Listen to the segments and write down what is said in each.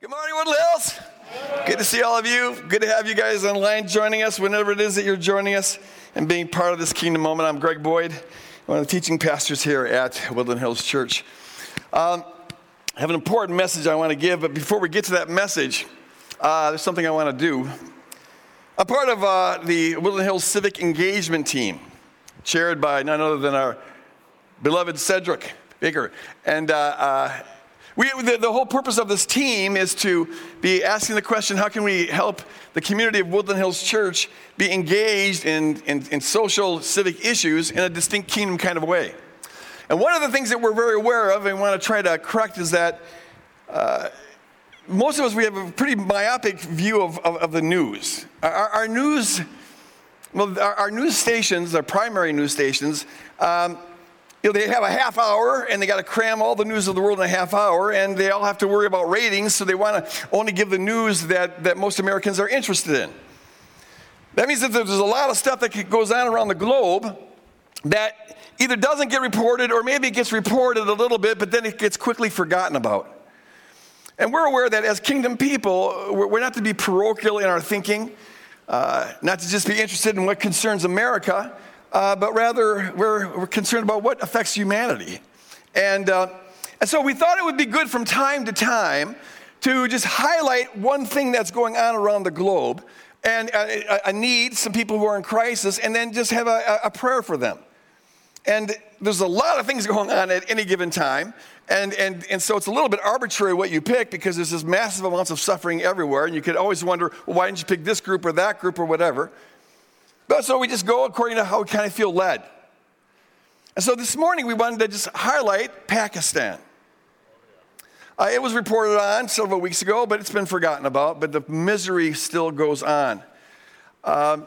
Good morning, Woodland Hills. Good to see all of you. Good to have you guys online joining us whenever it is that you're joining us and being part of this kingdom moment. I'm Greg Boyd, one of the teaching pastors here at Woodland Hills Church. Um, I have an important message I want to give, but before we get to that message, uh, there's something I want to do. I'm part of uh, the Woodland Hills Civic Engagement Team, chaired by none other than our beloved Cedric Baker. And uh, uh, we, the, the, whole purpose of this team is to be asking the question how can we help the community of Woodland Hills Church be engaged in, in, in social, civic issues in a distinct kingdom kind of way? And one of the things that we're very aware of and want to try to correct is that uh, most of us, we have a pretty myopic view of, of, of the news. Our, our, news, well, our, our, news stations, our primary news stations, um, you know, they have a half hour and they got to cram all the news of the world in a half hour and they all have to worry about ratings, so they want to only give the news that, that most Americans are interested in. That means that there's a lot of stuff that goes on around the globe that either doesn't get reported or maybe it gets reported a little bit, but then it gets quickly forgotten about. And we're aware that as kingdom people, we're not to be parochial in our thinking, uh, not to just be interested in what concerns America uh, but rather we're, we're, concerned about what affects humanity. And, uh, and so we thought it would be good from time to time to just highlight one thing that's going on around the globe and a, a need, some people who are in crisis, and then just have a, a prayer for them. And there's a lot of things going on at any given time. And, and, and so it's a little bit arbitrary what you pick because there's this massive amounts of suffering everywhere. And you could always wonder, well, why didn't you pick this group or that group or whatever? But so we just go according to how we kind of feel led. And so this morning we wanted to just highlight Pakistan. Uh, it was reported on several weeks ago, but it's been forgotten about, but the misery still goes on. Um,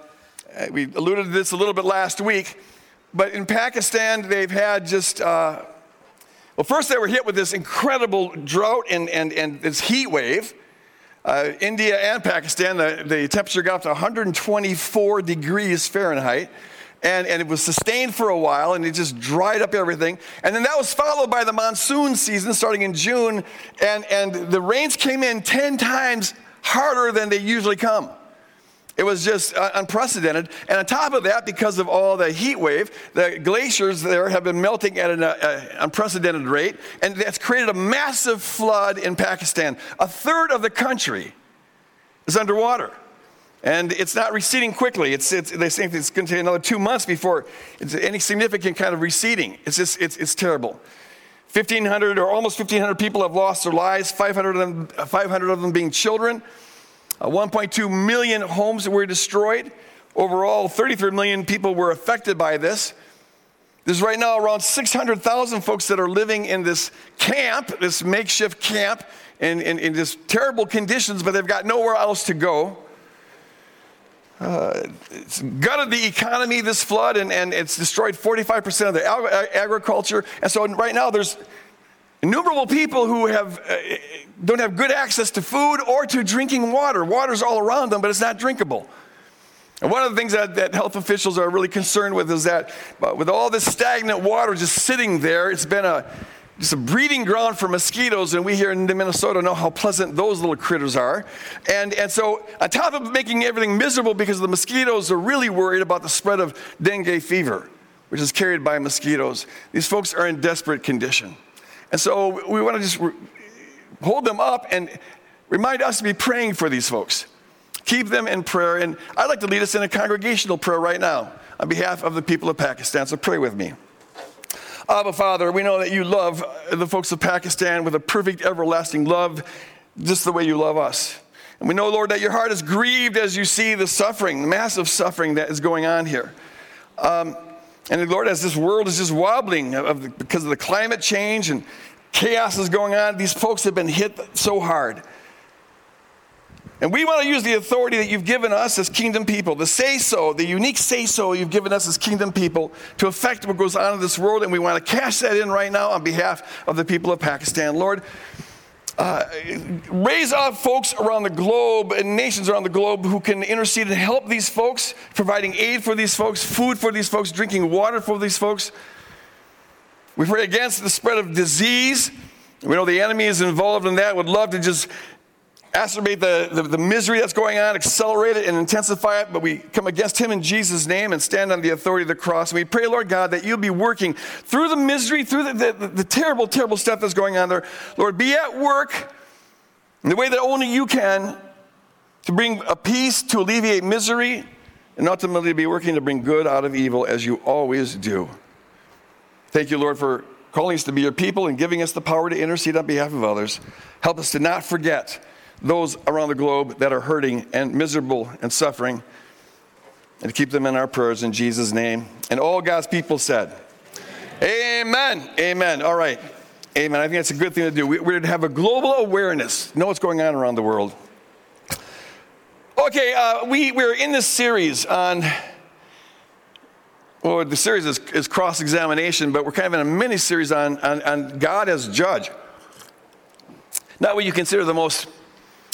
we alluded to this a little bit last week, but in Pakistan, they've had just, uh, well, first they were hit with this incredible drought and, and, and this heat wave. Uh, India and Pakistan, the, the temperature got up to 124 degrees Fahrenheit. And, and, it was sustained for a while and it just dried up everything. And then that was followed by the monsoon season starting in June, and, and the rains came in 10 times harder than they usually come. It was just uh, unprecedented. And on top of that, because of all the heat wave, the glaciers there have been melting at an uh, uh, unprecedented rate. And that's created a massive flood in Pakistan. A third of the country is underwater. And it's not receding quickly. It's, it's, they think it's going to take another two months before it's any significant kind of receding. It's just, it's, it's terrible. 1,500 or almost 1,500 people have lost their lives, 500 of them, 500 of them being children. Uh, 1.2 million homes were destroyed. Overall, 33 million people were affected by this. There's right now around 600,000 folks that are living in this camp, this makeshift camp, in, in, in just terrible conditions, but they've got nowhere else to go. Uh, it's gutted the economy, this flood, and, and it's destroyed 45% of the ag- agriculture. And so right now there's innumerable people who have, uh, don't have good access to food or to drinking water. Water's all around them, but it's not drinkable. And one of the things that, that health officials are really concerned with is that uh, with all this stagnant water just sitting there, it's been a, just a breeding ground for mosquitoes, and we here in Minnesota know how pleasant those little critters are. And, and so, on top of making everything miserable because the mosquitoes are really worried about the spread of dengue fever, which is carried by mosquitoes, these folks are in desperate condition. And so we want to just hold them up and remind us to be praying for these folks. Keep them in prayer. And I'd like to lead us in a congregational prayer right now on behalf of the people of Pakistan. So pray with me. Abba, Father, we know that you love the folks of Pakistan with a perfect, everlasting love, just the way you love us. And we know, Lord, that your heart is grieved as you see the suffering, the massive suffering that is going on here. Um, and Lord, as this world is just wobbling of the, because of the climate change and chaos is going on, these folks have been hit so hard. And we want to use the authority that you've given us as kingdom people, the say so, the unique say so you've given us as kingdom people to affect what goes on in this world. And we want to cash that in right now on behalf of the people of Pakistan. Lord, uh, raise up folks around the globe and nations around the globe who can intercede and help these folks, providing aid for these folks, food for these folks, drinking water for these folks. We pray against the spread of disease. We know the enemy is involved in that, would love to just exacerbate the, the, the, misery that's going on, accelerate it and intensify it, but we come against him in Jesus' name and stand on the authority of the cross. And we pray, Lord God, that you'll be working through the misery, through the, the, the terrible, terrible stuff that's going on there. Lord, be at work in the way that only you can to bring a peace, to alleviate misery, and ultimately to be working to bring good out of evil as you always do. Thank you, Lord, for calling us to be your people and giving us the power to intercede on behalf of others. Help us to not forget those around the globe that are hurting and miserable and suffering, and keep them in our prayers in Jesus' name. And all God's people said, Amen. Amen. All right. Amen. I think that's a good thing to do. We're to have a global awareness, know what's going on around the world. Okay, uh, we, we're in this series on, well, the series is, is cross examination, but we're kind of in a mini series on, on, on God as judge. Not what you consider the most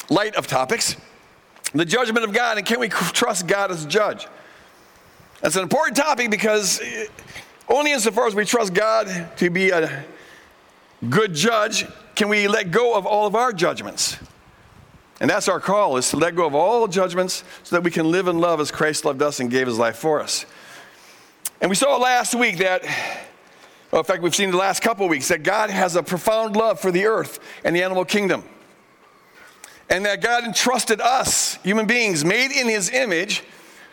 light of topics the judgment of God, and can we trust God as judge? That's an important topic because only insofar as we trust God to be a good judge can we let go of all of our judgments. And that's our call, is to let go of all judgments so that we can live and love as Christ loved us and gave his life for us. And we saw last week that, well, in fact, we've seen the last couple of weeks, that God has a profound love for the earth and the animal kingdom and that God entrusted us, human beings made in His image,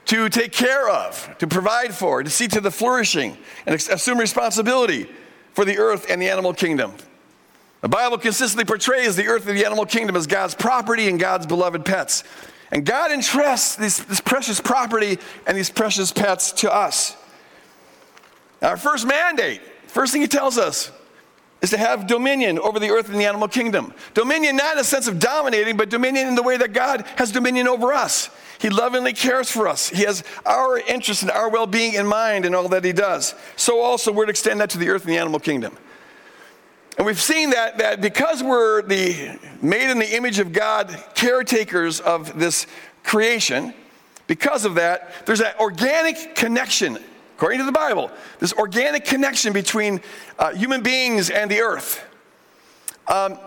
to take care of, to provide for, to see to the flourishing, and assume responsibility for the earth and the animal kingdom. The Bible consistently portrays the earth and the animal kingdom as God's property and God's beloved pets. And God entrusts this, this precious property and these precious pets to us. Our first mandate, first thing He tells us, is to have dominion over the earth and the animal kingdom. Dominion, not in a sense of dominating, but dominion in the way that God has dominion over us. He lovingly cares for us. He has our interest and our well being in mind in all that He does. So, also, we're to extend that to the earth and the animal kingdom. And we've seen that, that because we're the made in the image of God, caretakers of this creation, because of that, there's that organic connection according to the Bible, this organic connection between uh, human beings and the earth. Um,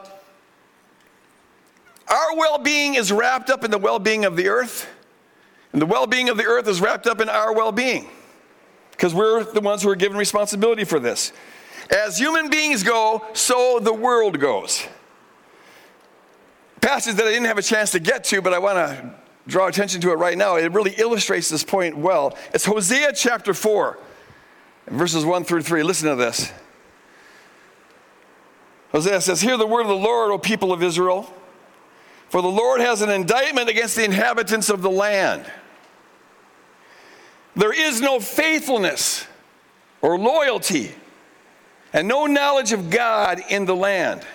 our well being is wrapped up in the well being of the earth, and the well being of the earth is wrapped up in our well being because we're the ones who are given responsibility for this. As human beings go, so the world goes. Passage that I didn't have a chance to get to, but I want to draw attention to it right now. It really illustrates this point well. It's Hosea chapter 4, verses 1 through 3. Listen to this. Hosea says, Hear the word of the Lord, O people of Israel. For the Lord has an indictment against the inhabitants of the land. There is no faithfulness or loyalty and no knowledge of God in the land.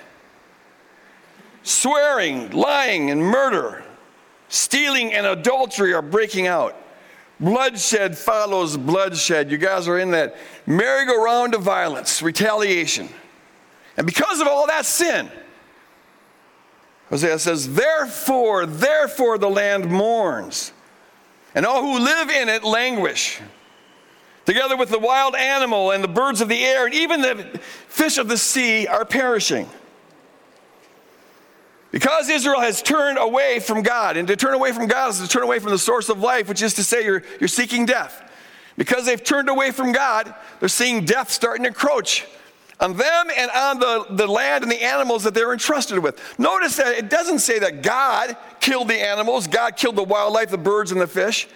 Swearing, lying, and murder Stealing and adultery are breaking out. Bloodshed follows bloodshed. You guys are in that merry-go-round of violence, retaliation. And because of all that sin, Hosea says, Therefore, therefore the land mourns, and all who live in it languish. Together with the wild animal and the birds of the air, and even the fish of the sea are perishing. Because Israel has turned away from God, and to turn away from God is to turn away from the source of life, which is to say you're, you're seeking death. Because they've turned away from God, they're seeing death starting to encroach on them and on the, the land and the animals that they're entrusted with. Notice that it doesn't say that God killed the animals, God killed the wildlife, the birds, and the fish.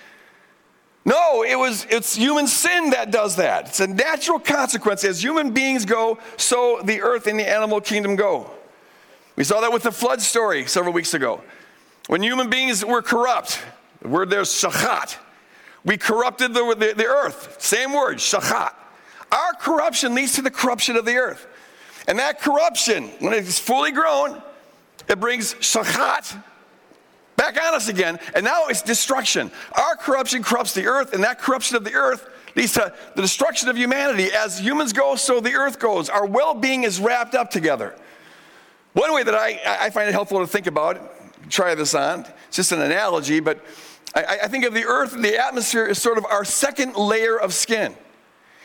No, it was it's human sin that does that. It's a natural consequence. As human beings go, so the earth and the animal kingdom go. We saw that with the flood story several weeks ago. When human beings were corrupt, the word there's shachat. We corrupted the, the, the earth. Same word, shachat. Our corruption leads to the corruption of the earth. And that corruption, when it's fully grown, it brings shachat back on us again. And now it's destruction. Our corruption corrupts the earth, and that corruption of the earth leads to the destruction of humanity. As humans go, so the earth goes. Our well being is wrapped up together. One way that I, I find it helpful to think about, try this on, it's just an analogy, but I, I think of the earth and the atmosphere as sort of our second layer of skin. You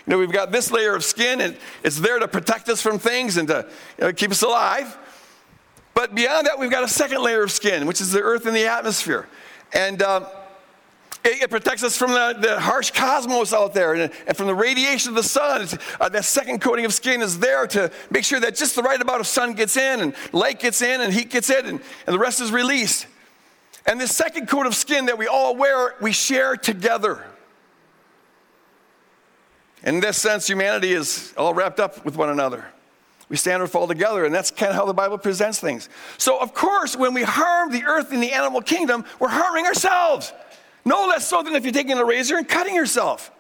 know, we've got this layer of skin, and it's there to protect us from things and to you know, keep us alive. But beyond that, we've got a second layer of skin, which is the earth and the atmosphere. And uh, it, it, protects us from the, the, harsh cosmos out there and, and, from the radiation of the sun. Uh, that second coating of skin is there to make sure that just the right amount of sun gets in and light gets in and heat gets in and, and the rest is released. And this second coat of skin that we all wear, we share together. In this sense, humanity is all wrapped up with one another. We stand or fall together, and that's kind of how the Bible presents things. So, of course, when we harm the earth and the animal kingdom, we're harming ourselves. No less so than if you're taking a razor and cutting yourself.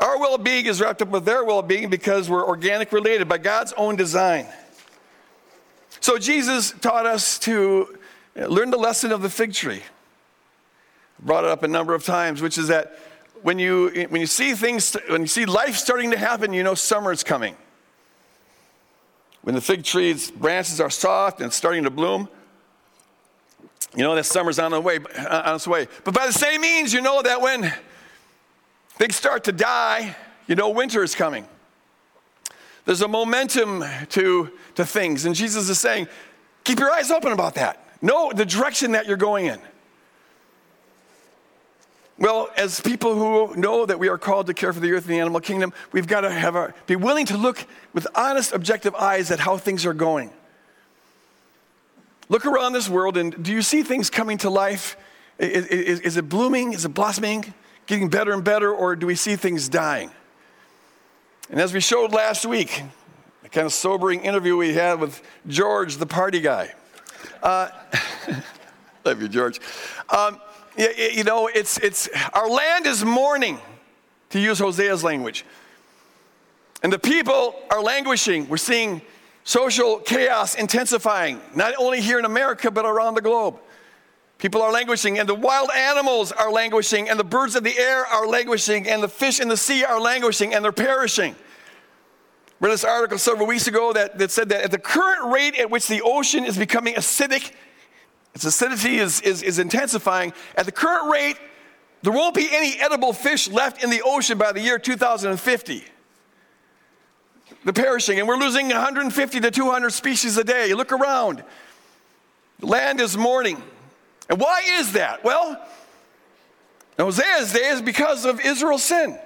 Our well being is wrapped up with their well being because we're organic related by God's own design. So, Jesus taught us to uh, learn the lesson of the fig tree. Brought it up a number of times, which is that when you, when you see things, when you see life starting to happen, you know summer is coming. When the fig tree's branches are soft and starting to bloom, you know that summer's on, the way, on its way. But by the same means, you know that when things start to die, you know winter is coming. There's a momentum to, to things. And Jesus is saying, keep your eyes open about that. Know the direction that you're going in. Well, as people who know that we are called to care for the earth and the animal kingdom, we've got to have our, be willing to look with honest, objective eyes at how things are going. Look around this world, and do you see things coming to life? Is, is, is it blooming? Is it blossoming? Getting better and better? Or do we see things dying? And as we showed last week, a kind of sobering interview we had with George, the party guy. Uh, love you, George. Um, you know, it's, it's, our land is mourning, to use Hosea's language. And the people are languishing. We're seeing social chaos intensifying, not only here in America, but around the globe. People are languishing, and the wild animals are languishing, and the birds of the air are languishing, and the fish in the sea are languishing, and they're perishing. Read this article several weeks ago that, that said that at the current rate at which the ocean is becoming acidic its acidity is, is, is intensifying. At the current rate, there won't be any edible fish left in the ocean by the year 2050. They're perishing, and we're losing 150 to 200 species a day. You look around, the land is mourning. And why is that? Well, Hosea's day is because of Israel's sin.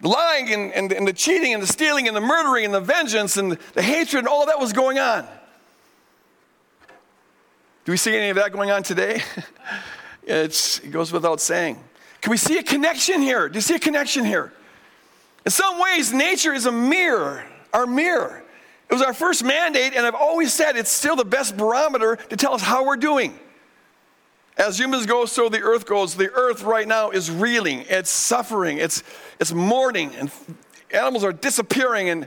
The lying and, and, and the cheating and the stealing and the murdering and the vengeance and the hatred and all that was going on. Do we see any of that going on today? it goes without saying. Can we see a connection here? Do you see a connection here? In some ways, nature is a mirror, our mirror. It was our first mandate, and I've always said it's still the best barometer to tell us how we're doing. As humans go, so the earth goes. The earth right now is reeling, it's suffering, it's, it's mourning, and animals are disappearing, and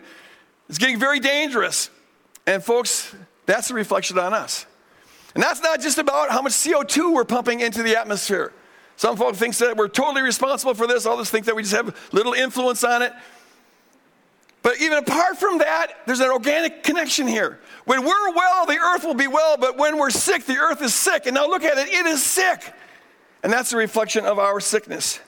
it's getting very dangerous. And, folks, that's a reflection on us. And that's not just about how much CO2 we're pumping into the atmosphere. Some folks think that we're totally responsible for this, others think that we just have little influence on it. But even apart from that, there's an organic connection here. When we're well, the earth will be well, but when we're sick, the earth is sick. And now look at it, it is sick. And that's a reflection of our sickness.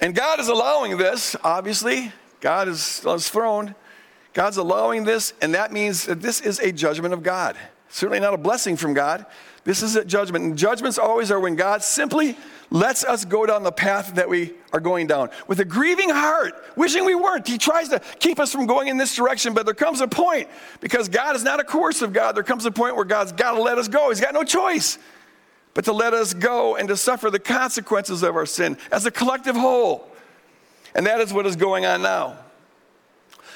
And God is allowing this, obviously. God is on his throne. God's allowing this, and that means that this is a judgment of God. Certainly not a blessing from God. This is a judgment. And judgments always are when God simply lets us go down the path that we are going down with a grieving heart, wishing we weren't. He tries to keep us from going in this direction, but there comes a point because God is not a coercive God. There comes a point where God's got to let us go. He's got no choice but to let us go and to suffer the consequences of our sin as a collective whole. And that is what is going on now.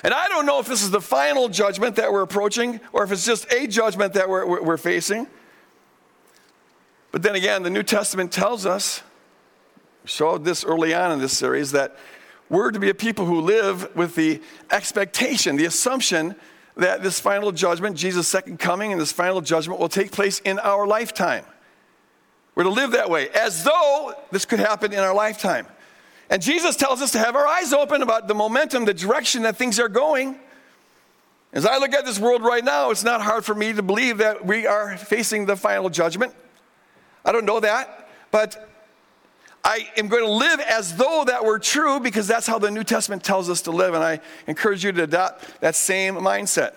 And I don't know if this is the final judgment that we're approaching or if it's just a judgment that we're, we're facing. But then again, the New Testament tells us, showed this early on in this series, that we're to be a people who live with the expectation, the assumption that this final judgment, Jesus' second coming, and this final judgment will take place in our lifetime. We're to live that way, as though this could happen in our lifetime. And Jesus tells us to have our eyes open about the momentum, the direction that things are going. As I look at this world right now, it's not hard for me to believe that we are facing the final judgment. I don't know that, but I am going to live as though that were true because that's how the New Testament tells us to live. And I encourage you to adopt that same mindset.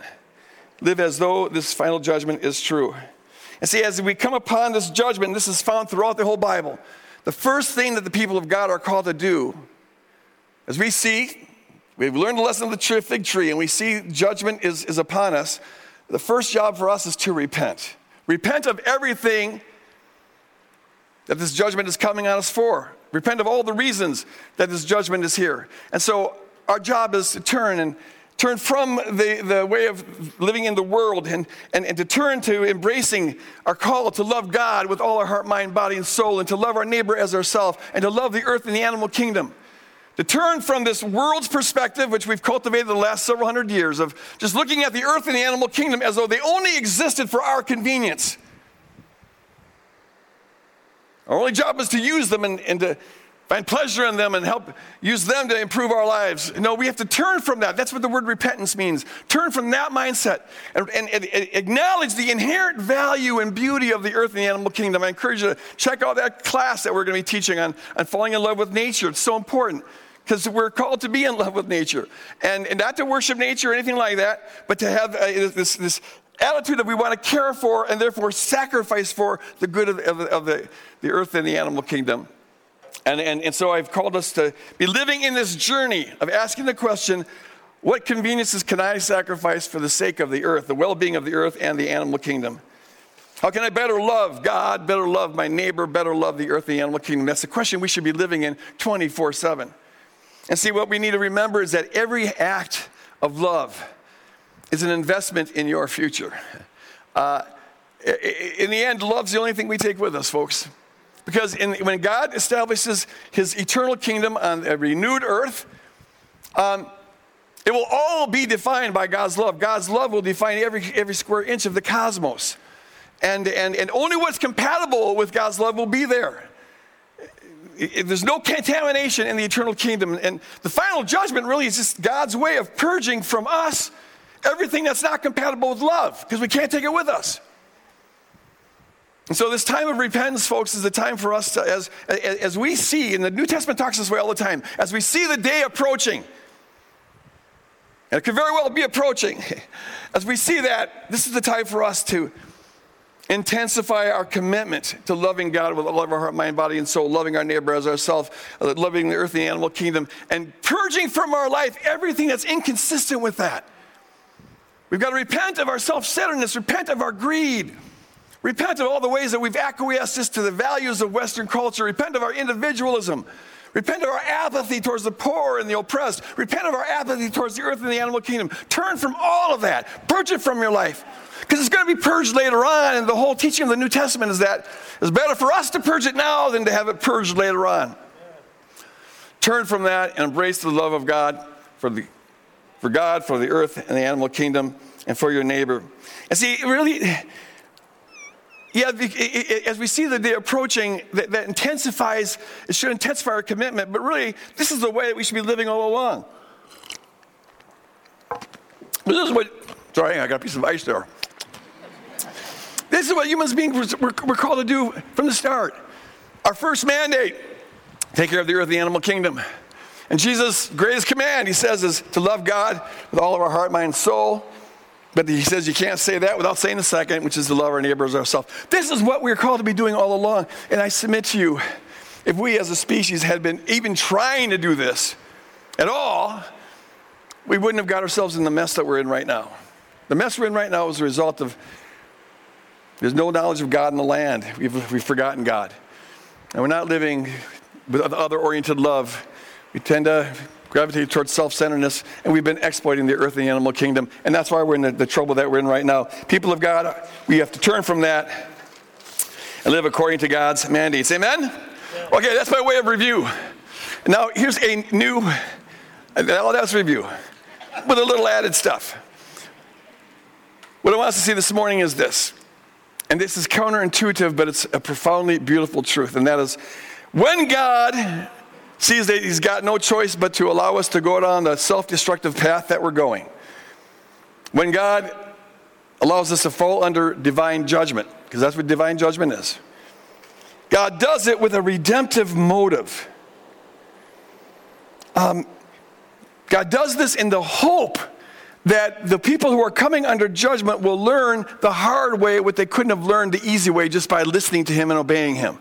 Live as though this final judgment is true. And see, as we come upon this judgment, this is found throughout the whole Bible. The first thing that the people of God are called to do, as we see, we've learned the lesson of the fig tree, and we see judgment is, is upon us. The first job for us is to repent. Repent of everything that this judgment is coming on us for. Repent of all the reasons that this judgment is here. And so our job is to turn and turn from the, the way of living in the world and, and, and to turn to embracing our call to love God with all our heart, mind, body, and soul, and to love our neighbor as ourselves, and to love the earth and the animal kingdom. To turn from this world's perspective, which we've cultivated the last several hundred years, of just looking at the earth and the animal kingdom as though they only existed for our convenience. Our only job is to use them and, and to find pleasure in them and help use them to improve our lives. No, we have to turn from that. That's what the word repentance means. Turn from that mindset and, and, and, acknowledge the inherent value and beauty of the earth and the animal kingdom. I encourage you to check out that class that we're going to be teaching on, on falling in love with nature. It's so important because we're called to be in love with nature and, and not to worship nature or anything like that, but to have uh, this, this attitude that we want to care for and therefore sacrifice for the good of, of, of the, the earth and the animal kingdom. And, and, and so I've called us to be living in this journey of asking the question what conveniences can I sacrifice for the sake of the earth, the well being of the earth and the animal kingdom? How can I better love God, better love my neighbor, better love the earth and the animal kingdom? That's the question we should be living in 24 7. And see, what we need to remember is that every act of love is an investment in your future. Uh, in the end, love's the only thing we take with us, folks. Because in, when God establishes his eternal kingdom on a renewed earth, um, it will all be defined by God's love. God's love will define every, every square inch of the cosmos. And, and, and only what's compatible with God's love will be there. There's no contamination in the eternal kingdom. And the final judgment really is just God's way of purging from us everything that's not compatible with love because we can't take it with us. And so, this time of repentance, folks, is the time for us to, as, as we see, and the New Testament talks this way all the time, as we see the day approaching, and it could very well be approaching, as we see that, this is the time for us to intensify our commitment to loving God with all of our heart, mind, body, and soul, loving our neighbor as ourselves, uh, loving the earth and the animal kingdom, and purging from our life everything that's inconsistent with that. We've got to repent of our self centeredness, repent of our greed. Repent of all the ways that we've acquiesced to the values of Western culture. Repent of our individualism. Repent of our apathy towards the poor and the oppressed. Repent of our apathy towards the earth and the animal kingdom. Turn from all of that. Purge it from your life. Because it's going to be purged later on. And the whole teaching of the New Testament is that it's better for us to purge it now than to have it purged later on. Turn from that and embrace the love of God for, the, for God, for the earth and the animal kingdom, and for your neighbor. And see, really yeah, as we see that the day approaching, that, that, intensifies, it should intensify our commitment, but really, this is the way that we should be living all along. This is what, sorry, I got a piece of ice there. This is what humans beings we're, we're called to do from the start. Our first mandate take care of the earth, the animal kingdom. And Jesus' greatest command, he says, is to love God with all of our heart, mind, soul, but he says you can't say that without saying the second, which is to love our neighbors ourselves. This is what we're called to be doing all along. And I submit to you, if we as a species had been even trying to do this at all, we wouldn't have got ourselves in the mess that we're in right now. The mess we're in right now is a result of there's no knowledge of God in the land. We've, we've forgotten God. And we're not living with other oriented love. We tend to gravitated towards self centeredness, and we've been exploiting the earth and the animal kingdom. And that's why we're in the, the trouble that we're in right now. People of God, we have to turn from that and live according to God's mandates. Amen? Yeah. Okay, that's my way of review. Now, here's a new, well, that's review, with a little added stuff. What I want us to see this morning is this. And this is counterintuitive, but it's a profoundly beautiful truth. And that is when God sees that he's got no choice but to allow us to go down the self destructive path that we're going. When God allows us to fall under divine judgment, because that's what divine judgment is. God does it with a redemptive motive. Um, God does this in the hope that the people who are coming under judgment will learn the hard way what they couldn't have learned the easy way just by listening to Him and obeying Him.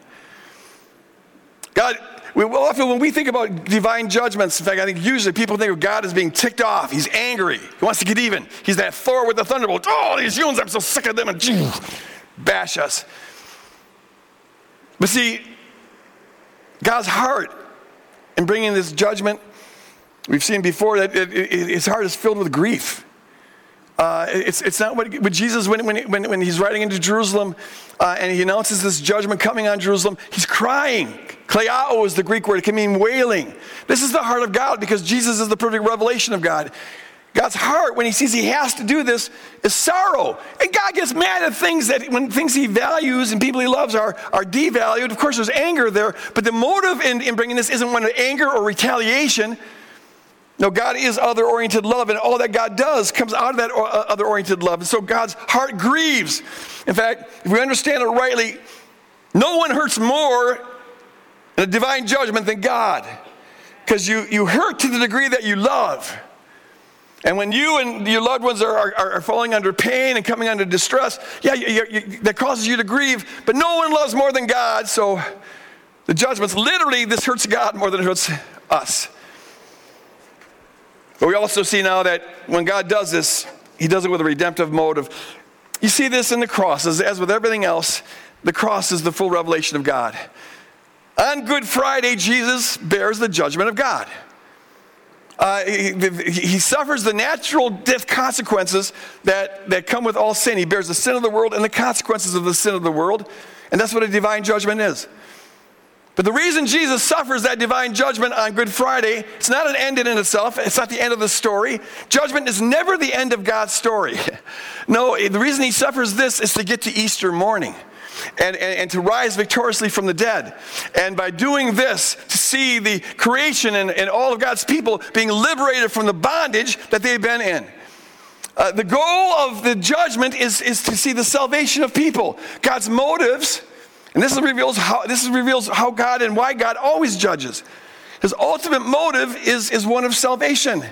God, we, often when we think about divine judgments, in fact, I think usually people think of God as being ticked off. He's angry. He wants to get even. He's that Thor with the thunderbolt. Oh, these humans, I'm so sick of them, and bash us. But see, God's heart in bringing this judgment We've seen before that it, it, his heart is filled with grief. Uh, it's, it's not what, what Jesus, when, when, when, when, he's riding into Jerusalem uh, and he announces this judgment coming on Jerusalem, he's crying. Klaio is the Greek word, it can mean wailing. This is the heart of God because Jesus is the perfect revelation of God. God's heart, when he sees he has to do this, is sorrow. And God gets mad at things that, when things he values and people he loves are, are devalued. Of course, there's anger there, but the motive in, in bringing this isn't one of anger or retaliation. No, God is other oriented love, and all that God does comes out of that uh, other oriented love. And so God's heart grieves. In fact, if we understand it rightly, no one hurts more in a divine judgment than God. Because you, you hurt to the degree that you love. And when you and your loved ones are, are, are falling under pain and coming under distress, yeah, you, you, that causes you to grieve. But no one loves more than God. So the judgments literally, this hurts God more than it hurts us. But we also see now that when God does this, he does it with a redemptive motive. You see this in the cross, as, as with everything else, the cross is the full revelation of God. On Good Friday, Jesus bears the judgment of God. Uh, he, he, suffers the natural death consequences that, that come with all sin. He bears the sin of the world and the consequences of the sin of the world. And that's what a divine judgment is. But the reason Jesus suffers that divine judgment on Good Friday, it's not an end in itself. It's not the end of the story. Judgment is never the end of God's story. no, the reason he suffers this is to get to Easter morning. And, and, and, to rise victoriously from the dead. And by doing this, to see the creation and, and all of God's people being liberated from the bondage that they've been in. Uh, the goal of the judgment is, is to see the salvation of people. God's motives and this reveals how, this reveals how God and why God always judges. His ultimate motive is, is one of salvation.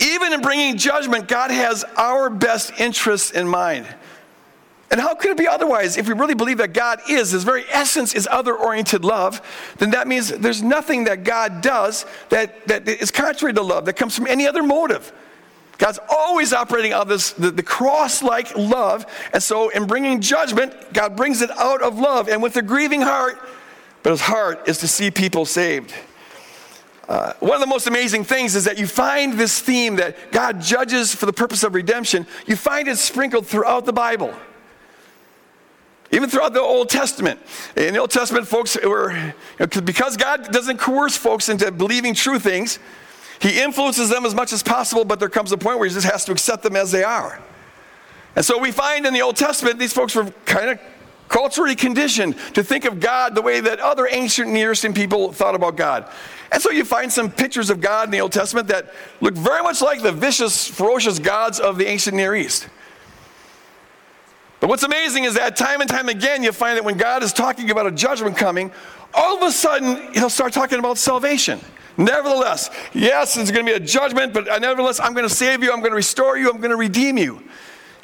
Even in bringing judgment, God has our best interests in mind. And how could it be otherwise? If we really believe that God is, his very essence is other oriented love, then that means there's nothing that God does that, that is contrary to love, that comes from any other motive. God's always operating out of this, the, the cross like love. And so, in bringing judgment, God brings it out of love and with a grieving heart. But his heart is to see people saved. Uh, one of the most amazing things is that you find this theme that God judges for the purpose of redemption, you find it sprinkled throughout the Bible. Even throughout the Old Testament. In the Old Testament, folks were, you know, because God doesn't coerce folks into believing true things, he influences them as much as possible, but there comes a point where he just has to accept them as they are. And so we find in the Old Testament, these folks were kind of culturally conditioned to think of God the way that other ancient Near Eastern people thought about God. And so you find some pictures of God in the Old Testament that look very much like the vicious, ferocious gods of the ancient Near East. But what's amazing is that time and time again, you find that when God is talking about a judgment coming, all of a sudden he'll start talking about salvation. Nevertheless, yes, it's going to be a judgment, but uh, nevertheless, I'm going to save you, I'm going to restore you, I'm going to redeem you.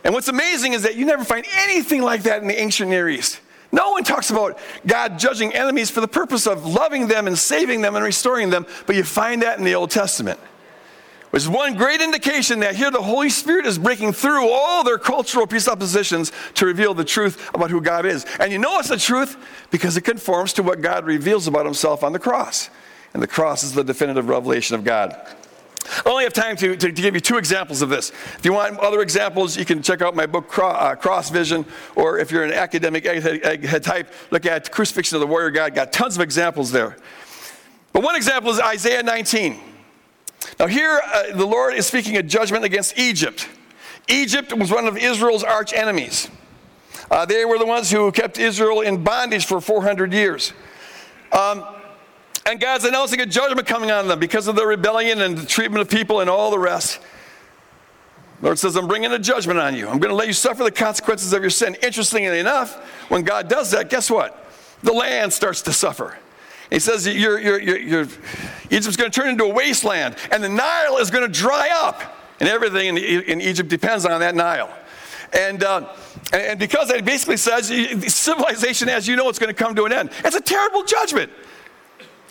And what's amazing is that you never find anything like that in the ancient Near East. No one talks about God judging enemies for the purpose of loving them and saving them and restoring them, but you find that in the Old Testament. Which is one great indication that here the Holy Spirit is breaking through all their cultural presuppositions to reveal the truth about who God is. And you know it's the truth because it conforms to what God reveals about himself on the cross and the cross is the definitive revelation of God. I only have time to, to, to, give you two examples of this. If you want other examples, you can check out my book, uh, Cross Vision, or if you're an academic egghead type, look at Crucifixion of the Warrior God. Got tons of examples there. But one example is Isaiah 19. Now, here uh, the Lord is speaking a judgment against Egypt. Egypt was one of Israel's arch enemies. Uh, they were the ones who kept Israel in bondage for 400 years. Um, and God's announcing a judgment coming on them because of their rebellion and the treatment of people and all the rest. Lord says, I'm bringing a judgment on you. I'm going to let you suffer the consequences of your sin. Interestingly enough, when God does that, guess what? the land starts to suffer. He says you're, you're, you're, Egypt's going to turn into a wasteland, and the Nile is going to dry up, and everything in, in Egypt depends on that Nile. And, uh, and because it basically says civilization as you know it's going to come to an end. It's a terrible judgment.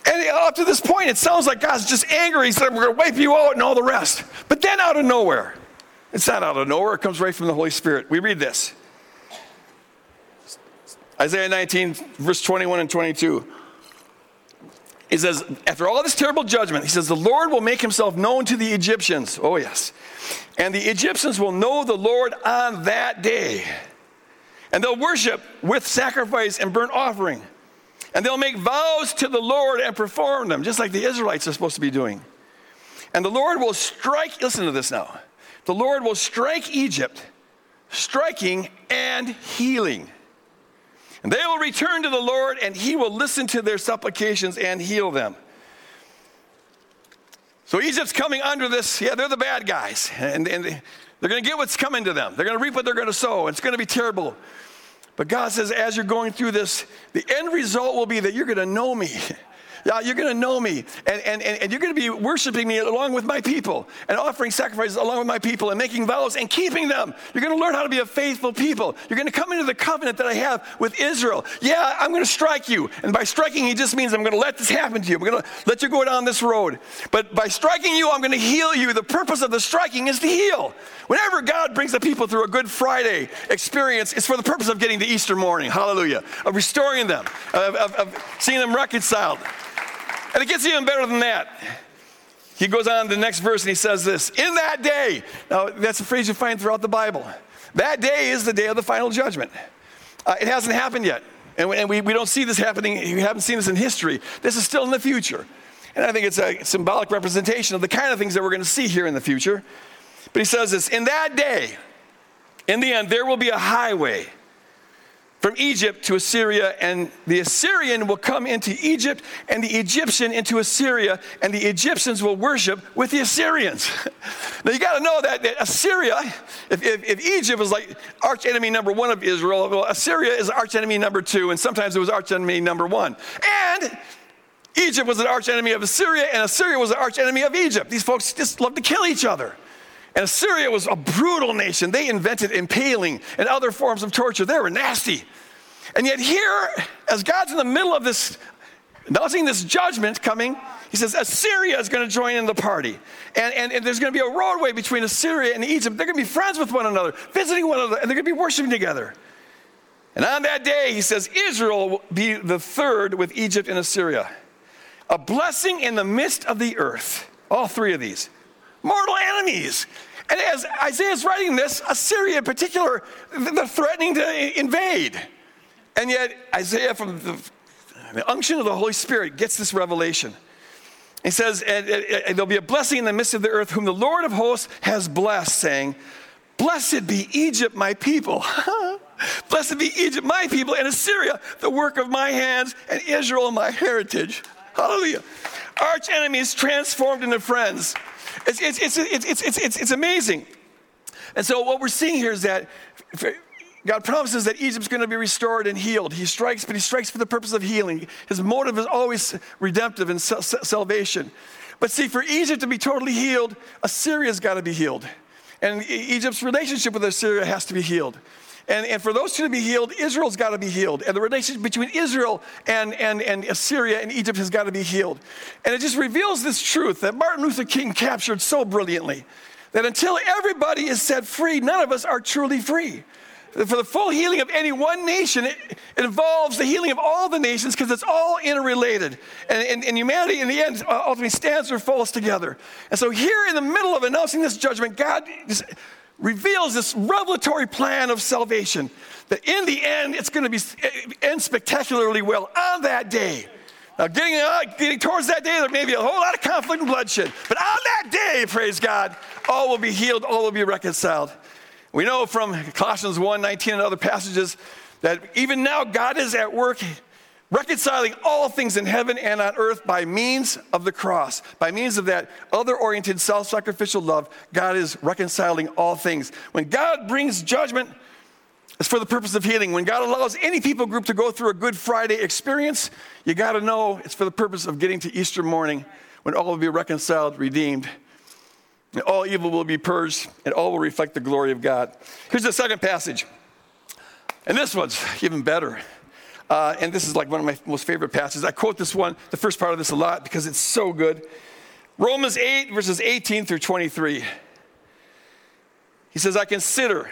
And up to this point, it sounds like God's just angry. He said, We're going to wipe you out and all the rest. But then out of nowhere, it's not out of nowhere, it comes right from the Holy Spirit. We read this Isaiah 19, verse 21 and 22. He says, after all this terrible judgment, he says, the Lord will make himself known to the Egyptians. Oh, yes. And the Egyptians will know the Lord on that day. And they'll worship with sacrifice and burnt offering. And they'll make vows to the Lord and perform them, just like the Israelites are supposed to be doing. And the Lord will strike, listen to this now. The Lord will strike Egypt, striking and healing. And they will return to the Lord, and he will listen to their supplications and heal them. So Egypt's coming under this. Yeah, they're the bad guys. And, and they're going to get what's coming to them. They're going to reap what they're going to sow. It's going to be terrible. But God says, as you're going through this, the end result will be that you're going to know me. Yeah, you're going to know me, and, and, and you're going to be worshiping me along with my people, and offering sacrifices along with my people, and making vows and keeping them. You're going to learn how to be a faithful people. You're going to come into the covenant that I have with Israel. Yeah, I'm going to strike you. And by striking, he just means I'm going to let this happen to you. I'm going to let you go down this road. But by striking you, I'm going to heal you. The purpose of the striking is to heal. Whenever God brings the people through a Good Friday experience, it's for the purpose of getting to Easter morning. Hallelujah. Of restoring them, of, of, of seeing them reconciled. And it gets even better than that. He goes on to the next verse and he says this In that day, now that's a phrase you find throughout the Bible. That day is the day of the final judgment. Uh, it hasn't happened yet. And, and we, we don't see this happening, we haven't seen this in history. This is still in the future. And I think it's a symbolic representation of the kind of things that we're going to see here in the future. But he says this In that day, in the end, there will be a highway from Egypt to Assyria, and the Assyrian will come into Egypt, and the Egyptian into Assyria, and the Egyptians will worship with the Assyrians. now you got to know that, that Assyria, if, if, if, Egypt was like arch enemy number one of Israel, well, Assyria is arch enemy number two, and sometimes it was arch enemy number one. And Egypt was an arch enemy of Assyria, and Assyria was an arch enemy of Egypt. These folks just love to kill each other. And Assyria was a brutal nation. They invented impaling and other forms of torture. They were nasty. And yet, here, as God's in the middle of this, announcing this judgment coming, he says Assyria is going to join in the party. And, and, and there's going to be a roadway between Assyria and Egypt. They're going to be friends with one another, visiting one another, and they're going to be worshiping together. And on that day, he says, Israel will be the third with Egypt and Assyria. A blessing in the midst of the earth. All three of these mortal enemies. And as Isaiah is writing this, Assyria in particular, they're threatening to invade. And yet, Isaiah, from the, the unction of the Holy Spirit, gets this revelation. He says, and, and there'll be a blessing in the midst of the earth, whom the Lord of hosts has blessed, saying, Blessed be Egypt, my people. Blessed be Egypt, my people, and Assyria, the work of my hands, and Israel, my heritage. Hallelujah. Arch enemies transformed into friends. It's, it's, it's, it's, it's, it's, it's amazing. And so, what we're seeing here is that God promises that Egypt's going to be restored and healed. He strikes, but he strikes for the purpose of healing. His motive is always redemptive and salvation. But see, for Egypt to be totally healed, Assyria's got to be healed. And Egypt's relationship with Assyria has to be healed. And, and for those two to be healed, Israel's got to be healed. And the relationship between Israel and, and, and Assyria and Egypt has got to be healed. And it just reveals this truth that Martin Luther King captured so brilliantly that until everybody is set free, none of us are truly free. For the full healing of any one nation, it, involves the healing of all the nations because it's all interrelated. And, and, and, humanity, in the end, uh, ultimately stands or falls together. And so, here in the middle of announcing this judgment, God reveals this revelatory plan of salvation that in the end, it's going to be end spectacularly well on that day. Now, getting, uh, getting towards that day, there may be a whole lot of conflict and bloodshed. But on that day, praise God, all will be healed, all will be reconciled. We know from Colossians 1 19 and other passages that even now God is at work reconciling all things in heaven and on earth by means of the cross. By means of that other oriented, self sacrificial love, God is reconciling all things. When God brings judgment, It's for the purpose of healing. When God allows any people group to go through a Good Friday experience, you got to know it's for the purpose of getting to Easter morning when all will be reconciled, redeemed, and all evil will be purged, and all will reflect the glory of God. Here's the second passage. And this one's even better. Uh, and this is like one of my most favorite passages. I quote this one, the first part of this a lot because it's so good. Romans 8, verses 18 through 23. He says, I consider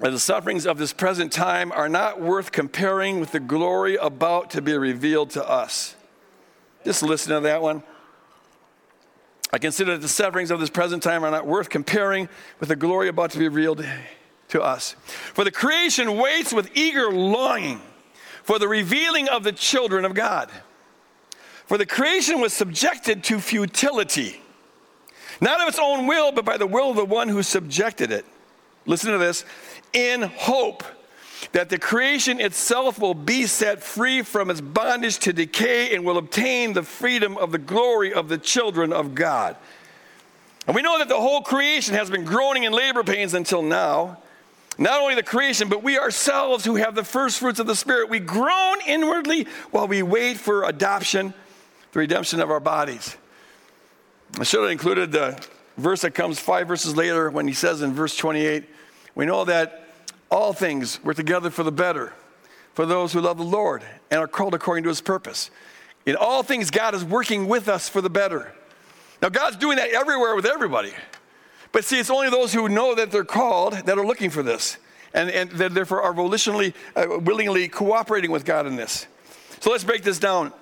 that the sufferings of this present time are not worth comparing with the glory about to be revealed to us. Just listen to that one. I consider that the sufferings of this present time are not worth comparing with the glory about to be revealed to us. For the creation waits with eager longing for the revealing of the children of God. For the creation was subjected to futility, not of its own will, but by the will of the one who subjected it. Listen to this in hope that the creation itself will be set free from its bondage to decay and will obtain the freedom of the glory of the children of God. And we know that the whole creation has been groaning in labor pains until now. Not only the creation, but we ourselves who have the first fruits of the Spirit, we groan inwardly while we wait for adoption, the redemption of our bodies. I should have included the verse that comes five verses later when he says in verse 28 we know that all things work together for the better for those who love the Lord and are called according to his purpose. In all things, God is working with us for the better. Now, God's doing that everywhere with everybody. But see, it's only those who know that they're called that are looking for this and, and that therefore are volitionally, uh, willingly cooperating with God in this. So let's break this down.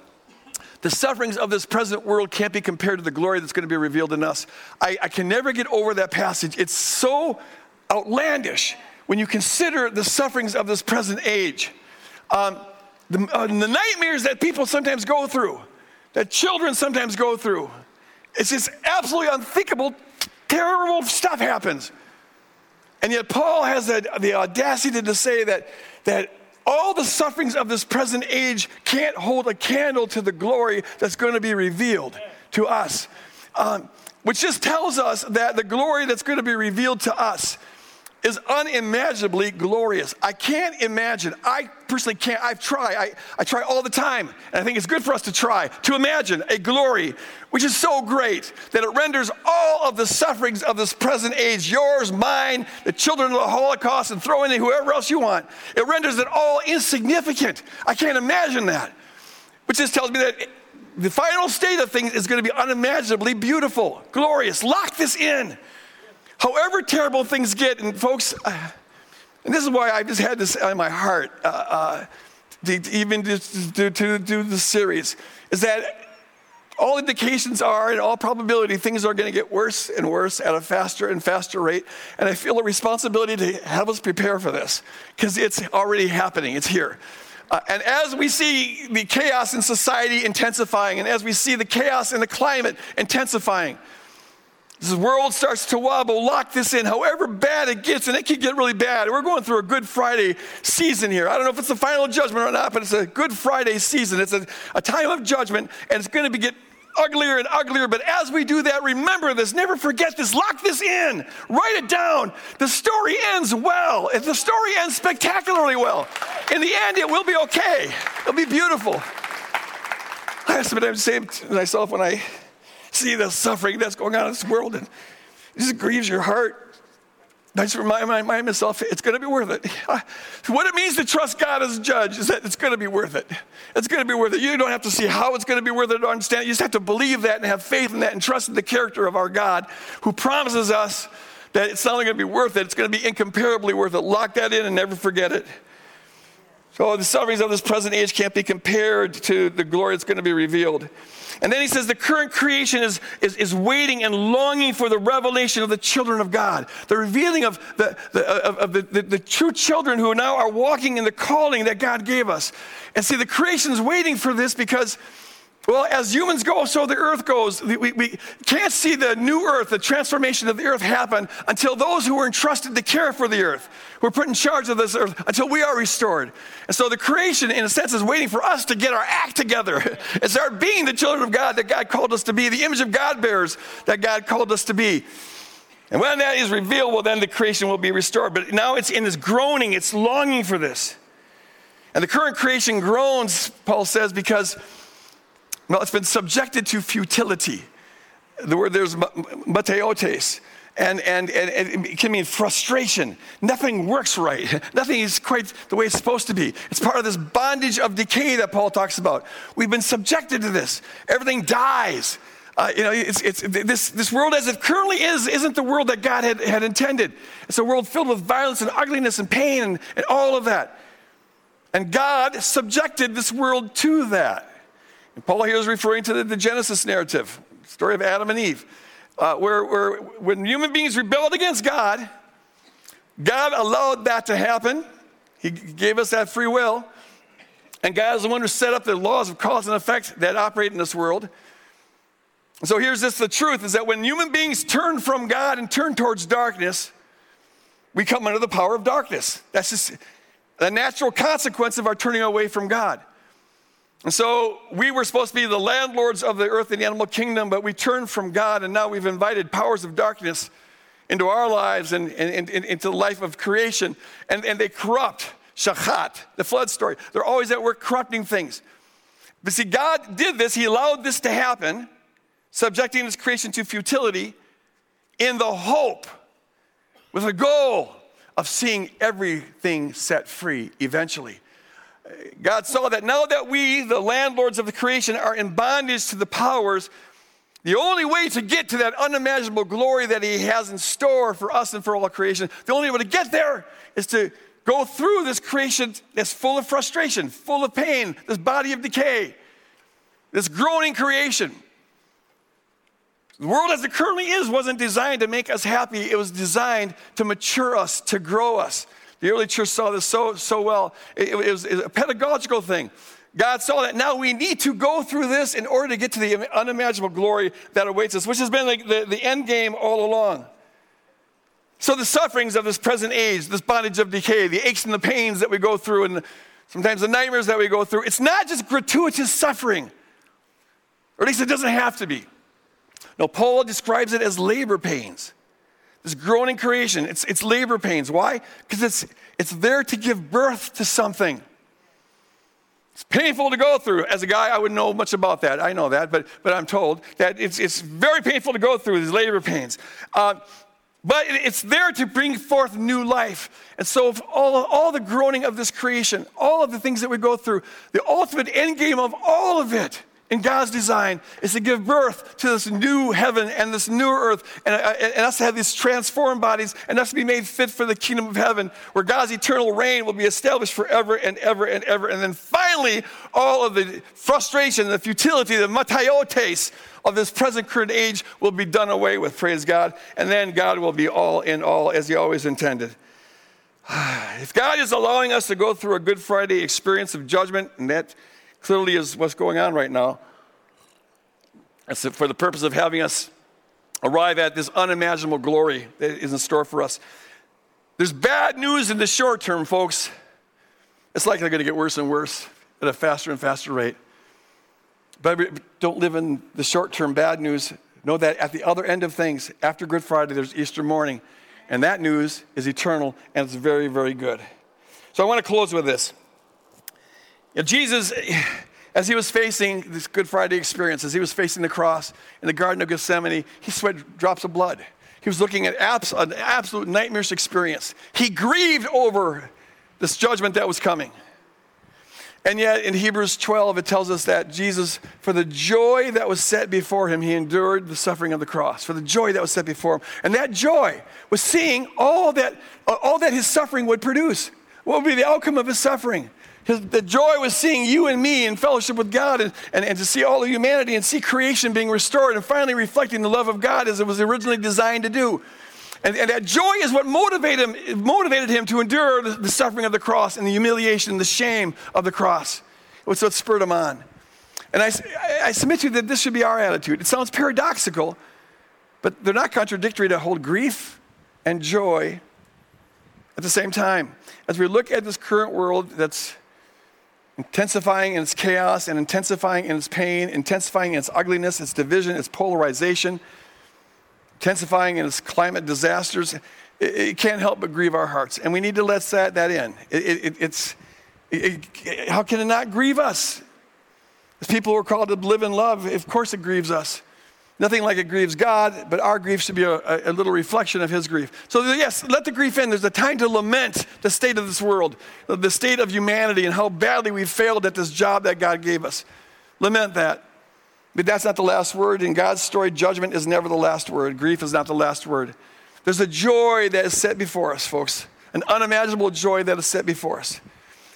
The sufferings of this present world can't be compared to the glory that's going to be revealed in us. I, I can never get over that passage. It's so outlandish when you consider the sufferings of this present age. Um, the, uh, the nightmares that people sometimes go through, that children sometimes go through. It's just absolutely unthinkable, terrible stuff happens. And yet, Paul has the, the audacity to say that, that all the sufferings of this present age can't hold a candle to the glory that's going to be revealed to us. Um, which just tells us that the glory that's going to be revealed to us is unimaginably glorious. I can't imagine. I personally can't. I've tried. I, I try all the time. And I think it's good for us to try to imagine a glory which is so great that it renders all of the sufferings of this present age, yours, mine, the children of the Holocaust, and throw in whoever else you want, it renders it all insignificant. I can't imagine that. Which just tells me that the final state of things is going to be unimaginably beautiful, glorious. Lock this in however terrible things get, and folks, uh, and this is why I just had this on my heart, uh, uh, to, even to, to, to do the series, is that all indications are, in all probability, things are going to get worse and worse at a faster and faster rate. And I feel a responsibility to have us prepare for this because it's already happening, it's here. Uh, and as we see the chaos in society intensifying, and as we see the chaos in the climate intensifying, this world starts to wobble. Lock this in, however bad it gets, and it can get really bad. We're going through a Good Friday season here. I don't know if it's the final judgment or not, but it's a Good Friday season. It's a, a time of judgment, and it's going to get uglier and uglier. But as we do that, remember this. Never forget this. Lock this in. Write it down. The story ends well. The story ends spectacularly well, in the end, it will be okay. It'll be beautiful. I have sometimes say to myself when I see the suffering that's going on in this world and it just grieves your heart. I just remind, remind myself it's going to be worth it. What it means to trust God as a judge is that it's going to be worth it. It's going to be worth it. You don't have to see how it's going to be worth it or understand it. You just have to believe that and have faith in that and trust in the character of our God who promises us that it's not only going to be worth it, it's going to be incomparably worth it. Lock that in and never forget it. So the sufferings of this present age can't be compared to the glory that's going to be revealed. And then he says the current creation is, is, is waiting and longing for the revelation of the children of God, the revealing of, the, the, of, of the, the, the, true children who now are walking in the calling that God gave us. And see, the creation is waiting for this because well, as humans go, so the earth goes. We, we, can't see the new earth, the transformation of the earth happen until those who are entrusted to care for the earth, who are put in charge of this earth, until we are restored. And so the creation, in a sense, is waiting for us to get our act together and start being the children of God that God called us to be, the image of God bearers that God called us to be. And when that is revealed, well, then the creation will be restored. But now it's in this groaning, it's longing for this. And the current creation groans, Paul says, because, well, it's been subjected to futility. The word there's mataiotes. And, and, and, it can mean frustration. Nothing works right. Nothing is quite the way it's supposed to be. It's part of this bondage of decay that Paul talks about. We've been subjected to this. Everything dies. Uh, you know, it's, it's, this, this world as it currently is isn't the world that God had, had intended. It's a world filled with violence and ugliness and pain and, and all of that. And God subjected this world to that. And Paul here is referring to the, the Genesis narrative, story of Adam and Eve, uh, where, where when human beings rebelled against God, God allowed that to happen. He gave us that free will. And God is the one who set up the laws of cause and effect that operate in this world. So here's this the truth is that when human beings turn from God and turn towards darkness, we come under the power of darkness. That's just a natural consequence of our turning away from God. And so we were supposed to be the landlords of the earth and the animal kingdom, but we turned from God, and now we've invited powers of darkness into our lives and, and, and into the life of creation, and, and they corrupt. Shachat, the flood story. They're always at work corrupting things. But see, God did this, He allowed this to happen subjecting his creation to futility in the hope, with a goal of seeing everything set free eventually. God saw that now that we, the landlords of the creation, are in bondage to the powers, the only way to get to that unimaginable glory that He has in store for us and for all creation, the only way to get there is to go through this creation that's full of frustration, full of pain, this body of decay, this groaning creation. The world as it currently is wasn't designed to make us happy, it was designed to mature us, to grow us. The early church saw this so, so well. It, it, was, it was a pedagogical thing. God saw that now we need to go through this in order to get to the unimaginable glory that awaits us, which has been like the, the end game all along. So, the sufferings of this present age, this bondage of decay, the aches and the pains that we go through, and sometimes the nightmares that we go through, it's not just gratuitous suffering, or at least it doesn't have to be. No, Paul describes it as labor pains. This groaning creation, it's, it's labor pains. Why? Because it's, it's there to give birth to something. It's painful to go through. As a guy, I wouldn't know much about that. I know that, but, but I'm told that it's, it's very painful to go through these labor pains. Uh, but it's there to bring forth new life. And so, all, all the groaning of this creation, all of the things that we go through, the ultimate end game of all of it in God's design is to give birth to this new heaven and this new earth, and, uh, and, us to have these transformed bodies, and us to be made fit for the kingdom of heaven, where God's eternal reign will be established forever and ever and ever. And then finally, all of the frustration, the futility, the mataiotes of this present current age will be done away with, praise God. And then God will be all in all as He always intended. If God is allowing us to go through a Good Friday experience of judgment, and that clearly is what's going on right now. It's for the purpose of having us arrive at this unimaginable glory that is in store for us. There's bad news in the short term, folks. It's likely going to get worse and worse at a faster and faster rate. But don't live in the short term bad news. Know that at the other end of things, after Good Friday, there's Easter morning. And that news is eternal and it's very, very good. So I want to close with this. Jesus, as he was facing this Good Friday experience, as he was facing the cross in the Garden of Gethsemane, he sweat drops of blood. He was looking at abs- an absolute nightmarish experience. He grieved over this judgment that was coming. And yet, in Hebrews 12, it tells us that Jesus, for the joy that was set before him, he endured the suffering of the cross. For the joy that was set before him. And that joy was seeing all that, all that his suffering would produce. What would be the outcome of his suffering? The joy was seeing you and me in fellowship with God and, and, and to see all of humanity and see creation being restored and finally reflecting the love of God as it was originally designed to do. And, and that joy is what motivated him, motivated him to endure the, the suffering of the cross and the humiliation and the shame of the cross. It's what spurred him on. And I, I submit to you that this should be our attitude. It sounds paradoxical, but they're not contradictory to hold grief and joy at the same time. As we look at this current world that's intensifying in its chaos and intensifying in its pain, intensifying in its ugliness, its division, its polarization. intensifying in its climate disasters, it, it, can't help but grieve our hearts. And we need to let that, that in. It, it's, how can it not grieve us? As people who are called to live in love, of course it grieves us. Nothing like it grieves God, but our grief should be a, a, little reflection of His grief. So, yes, let the grief in. There's a time to lament the state of this world, the state of humanity, and how badly we failed at this job that God gave us. Lament that. But that's not the last word. In God's story, judgment is never the last word. Grief is not the last word. There's a joy that is set before us, folks, an unimaginable joy that is set before us.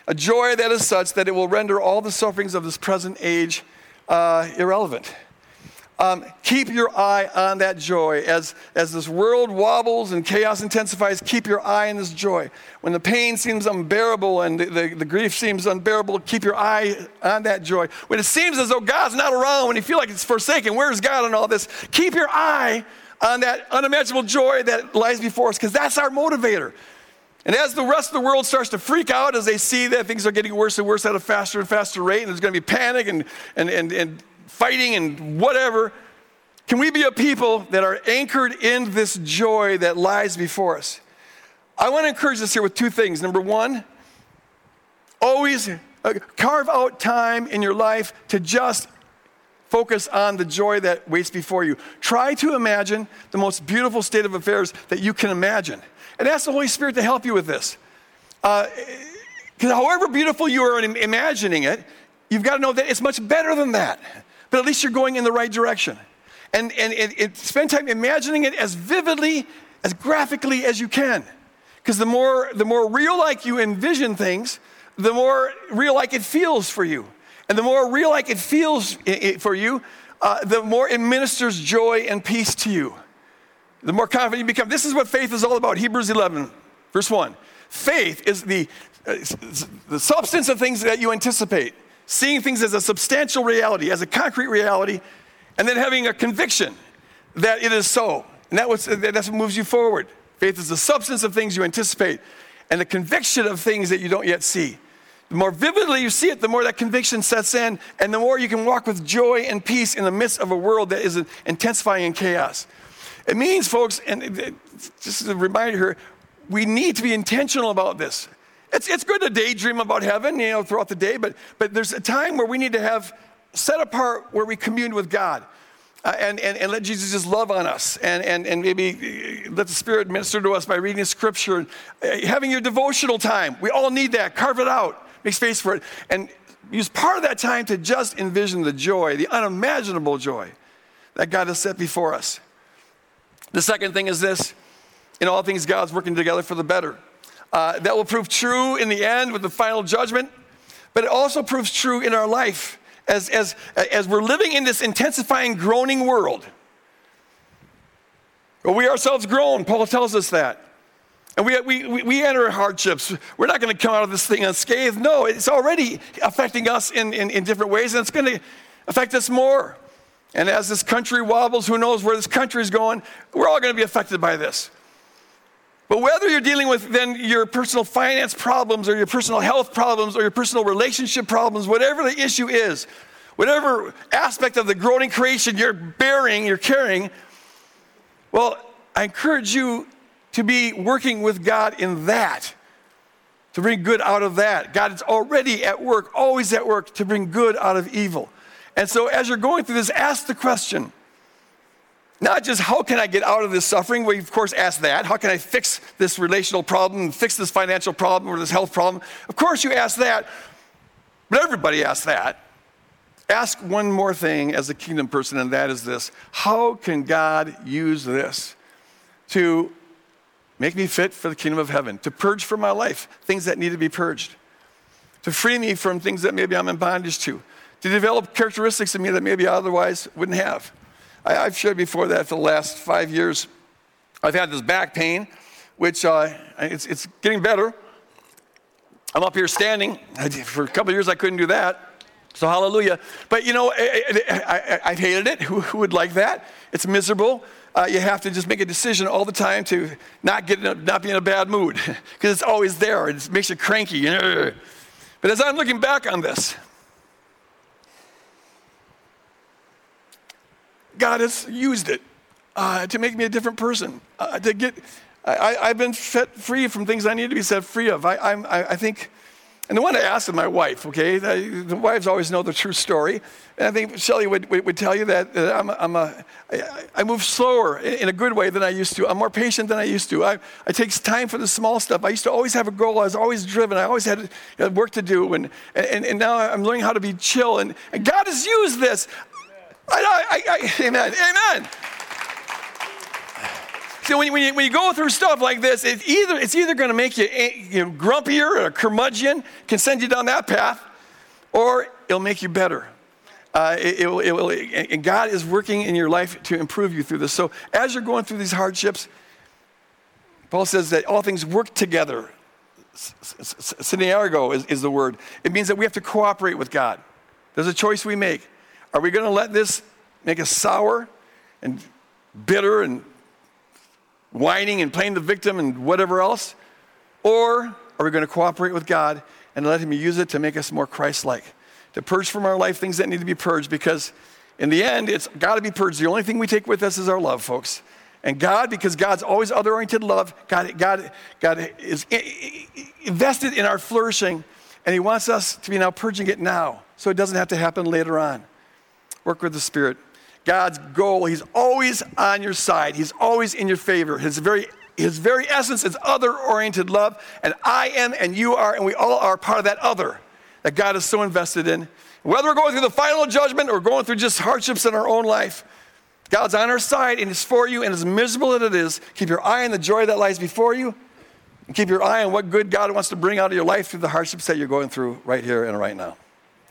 A joy that is such that it will render all the sufferings of this present age uh, irrelevant. Um, keep your eye on that joy. As, as this world wobbles and chaos intensifies, keep your eye on this joy. When the pain seems unbearable and the, the, the, grief seems unbearable, keep your eye on that joy. When it seems as though God's not around, when you feel like it's forsaken, where's God in all this? Keep your eye on that unimaginable joy that lies before us, because that's our motivator. And as the rest of the world starts to freak out as they see that things are getting worse and worse at a faster and faster rate, and there's going to be panic and, and, and, and fighting and whatever. Can we be a people that are anchored in this joy that lies before us? I want to encourage us here with two things. Number one, always uh, carve out time in your life to just focus on the joy that waits before you. Try to imagine the most beautiful state of affairs that you can imagine. And ask the Holy Spirit to help you with this. Because uh, however beautiful you are in imagining it, you've got to know that it's much better than that but at least you're going in the right direction. And, and spend time imagining it as vividly, as graphically as you can. Because the more, the more real like you envision things, the more real like it feels for you. And the more real like it feels for you, uh, the more it ministers joy and peace to you. The more confident you become. This is what faith is all about. Hebrews 11, verse 1. Faith is the, uh, the substance of things that you anticipate seeing things as a substantial reality, as a concrete reality, and then having a conviction that it is so. And that was, that's what moves you forward. Faith is the substance of things you anticipate and the conviction of things that you don't yet see. The more vividly you see it, the more that conviction sets in, and the more you can walk with joy and peace in the midst of a world that is intensifying in chaos. It means, folks, and just a reminder here, we need to be intentional about this. It's, it's good to daydream about heaven, you know, throughout the day, but, but there's a time where we need to have set apart where we commune with God. Uh, and, and, and let Jesus just love on us and, and, and maybe uh, let the Spirit minister to us by reading Scripture and uh, having your devotional time. We all need that. Carve it out, make space for it, and use part of that time to just envision the joy, the unimaginable joy that God has set before us. The second thing is this in all things, God's working together for the better. Uh, that will prove true in the end with the final judgment, but it also proves true in our life as, as, as we're living in this intensifying, groaning world. Well, we ourselves groan, Paul tells us that. And we, we, we enter hardships. We're not going to come out of this thing unscathed. No, it's already affecting us in, in, in different ways, and it's going to affect us more. And as this country wobbles, who knows where this country is going, we're all going to be affected by this. But whether you're dealing with then your personal finance problems or your personal health problems or your personal relationship problems, whatever the issue is, whatever aspect of the groaning creation you're bearing, you're carrying, well, I encourage you to be working with God in that, to bring good out of that. God is already at work, always at work to bring good out of evil. And so as you're going through this, ask the question not just how can I get out of this suffering? We, of course, ask that. How can I fix this relational problem, fix this financial problem, or this health problem? Of course, you ask that, but everybody asks that. Ask one more thing as a kingdom person, and that is this How can God use this to make me fit for the kingdom of heaven, to purge from my life things that need to be purged, to free me from things that maybe I'm in bondage to, to develop characteristics in me that maybe I otherwise wouldn't have? I, have shared before that for the last five years, I've had this back pain, which uh, it's, it's getting better. I'm up here standing. For a couple years, I couldn't do that. So hallelujah. But you know, I, have hated it. Who, who, would like that? It's miserable. Uh, you have to just make a decision all the time to not get a, not be in a bad mood because it's always there. It makes you cranky. But as I'm looking back on this, God has used it. uh, to make me a different person, uh, to get, I, have been set free from things I need to be set free of. I, I, I think, and the one I asked my wife, okay, the, wives always know the true story. And I think Shelly would, would, tell you that, that I'm, I'm a, I, move slower in a good way than I used to. I'm more patient than I used to. I, I take time for the small stuff. I used to always have a goal. I was always driven. I always had work to do. And, and, and now I'm learning how to be chill. And, and God has used this. I, I, I, amen. Amen. So when, when, you, when you go through stuff like this, it's either, it's either going to make you, eh, you know, grumpier or a curmudgeon, can send you down that path, or it'll make you better. Uh, it, it, will, it will, and God is working in your life to improve you through this. So as you're going through these hardships, Paul says that all things work together. Synergo is, is the word. It means that we have to cooperate with God. There's a choice we make. Are we going to let this make us sour and bitter and whining and playing the victim and whatever else? Or are we going to cooperate with God and let Him use it to make us more Christ like? To purge from our life things that need to be purged because in the end, it's got to be purged. The only thing we take with us is our love, folks. And God, because God's always other oriented love, God, God, God is invested in our flourishing, and He wants us to be now purging it now so it doesn't have to happen later on. Work with the Spirit. God's goal. He's always on your side, He's always in your favor. His very his very essence is other oriented love, and I am, and you are, and we all are part of that other that God is so invested in. Whether we're going through the final judgment or going through just hardships in our own life, God's on our side and is for you, and as miserable as it is, keep your eye on the joy that lies before you, and keep your eye on what good God wants to bring out of your life through the hardships that you're going through right here and right now.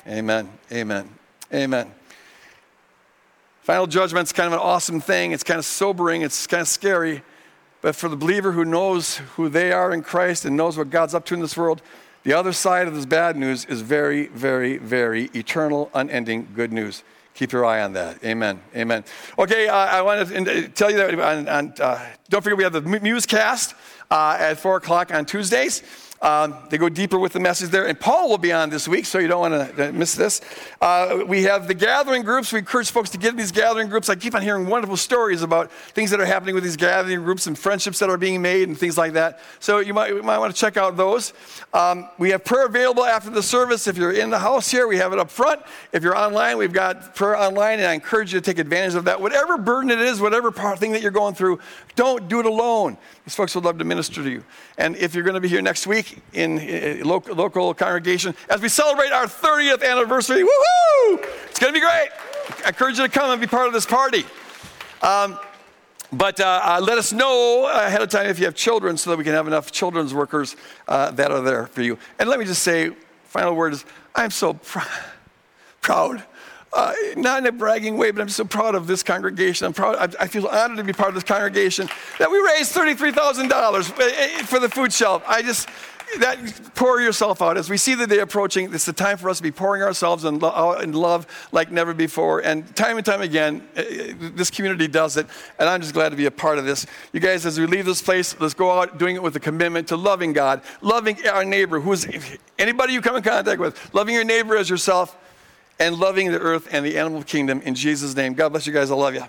Amen. Amen. Amen. Final judgment's kind of an awesome thing. It's kind of sobering, it's kind of scary. But for the believer who knows who they are in Christ and knows what God's up to in this world, the other side of this bad news is very, very, very eternal, unending good news. Keep your eye on that. Amen. Amen. Okay, uh, I want to tell you that uh, don't forget we have the Musecast uh, at 4 o'clock on Tuesdays. Um, they go deeper with the message there. And Paul will be on this week, so you don't want to miss this. Uh, we have the gathering groups. We encourage folks to get in these gathering groups. I keep on hearing wonderful stories about things that are happening with these gathering groups and friendships that are being made and things like that. So you might, you might want to check out those. Um, we have prayer available after the service. If you're in the house here, we have it up front. If you're online, we've got prayer online, and I encourage you to take advantage of that. Whatever burden it is, whatever thing that you're going through, don't do it alone. These folks would love to minister to you. And if you're going to be here next week in, in local, local congregation, as we celebrate our 30th anniversary, woohoo! It's going to be great. I encourage you to come and be part of this party. Um, but uh, uh, let us know ahead of time if you have children so that we can have enough children's workers uh, that are there for you. And let me just say, final word is I'm so pr- proud uh, not in a bragging way, but I'm so proud of this congregation. I'm proud, I, I feel honored to be part of this congregation that we raised $33,000 for the food shelf. I just, that pour yourself out as we see the day approaching it's the time for us to be pouring ourselves in, lo- in, love like never before and time and time again uh, this community does it and i'm just glad to be a part of this you guys as we leave this place let's go out doing it with a commitment to loving god loving our neighbor who's anybody you come in contact with loving your neighbor as yourself and loving the earth and the animal kingdom in Jesus' name. God bless you guys. I love you.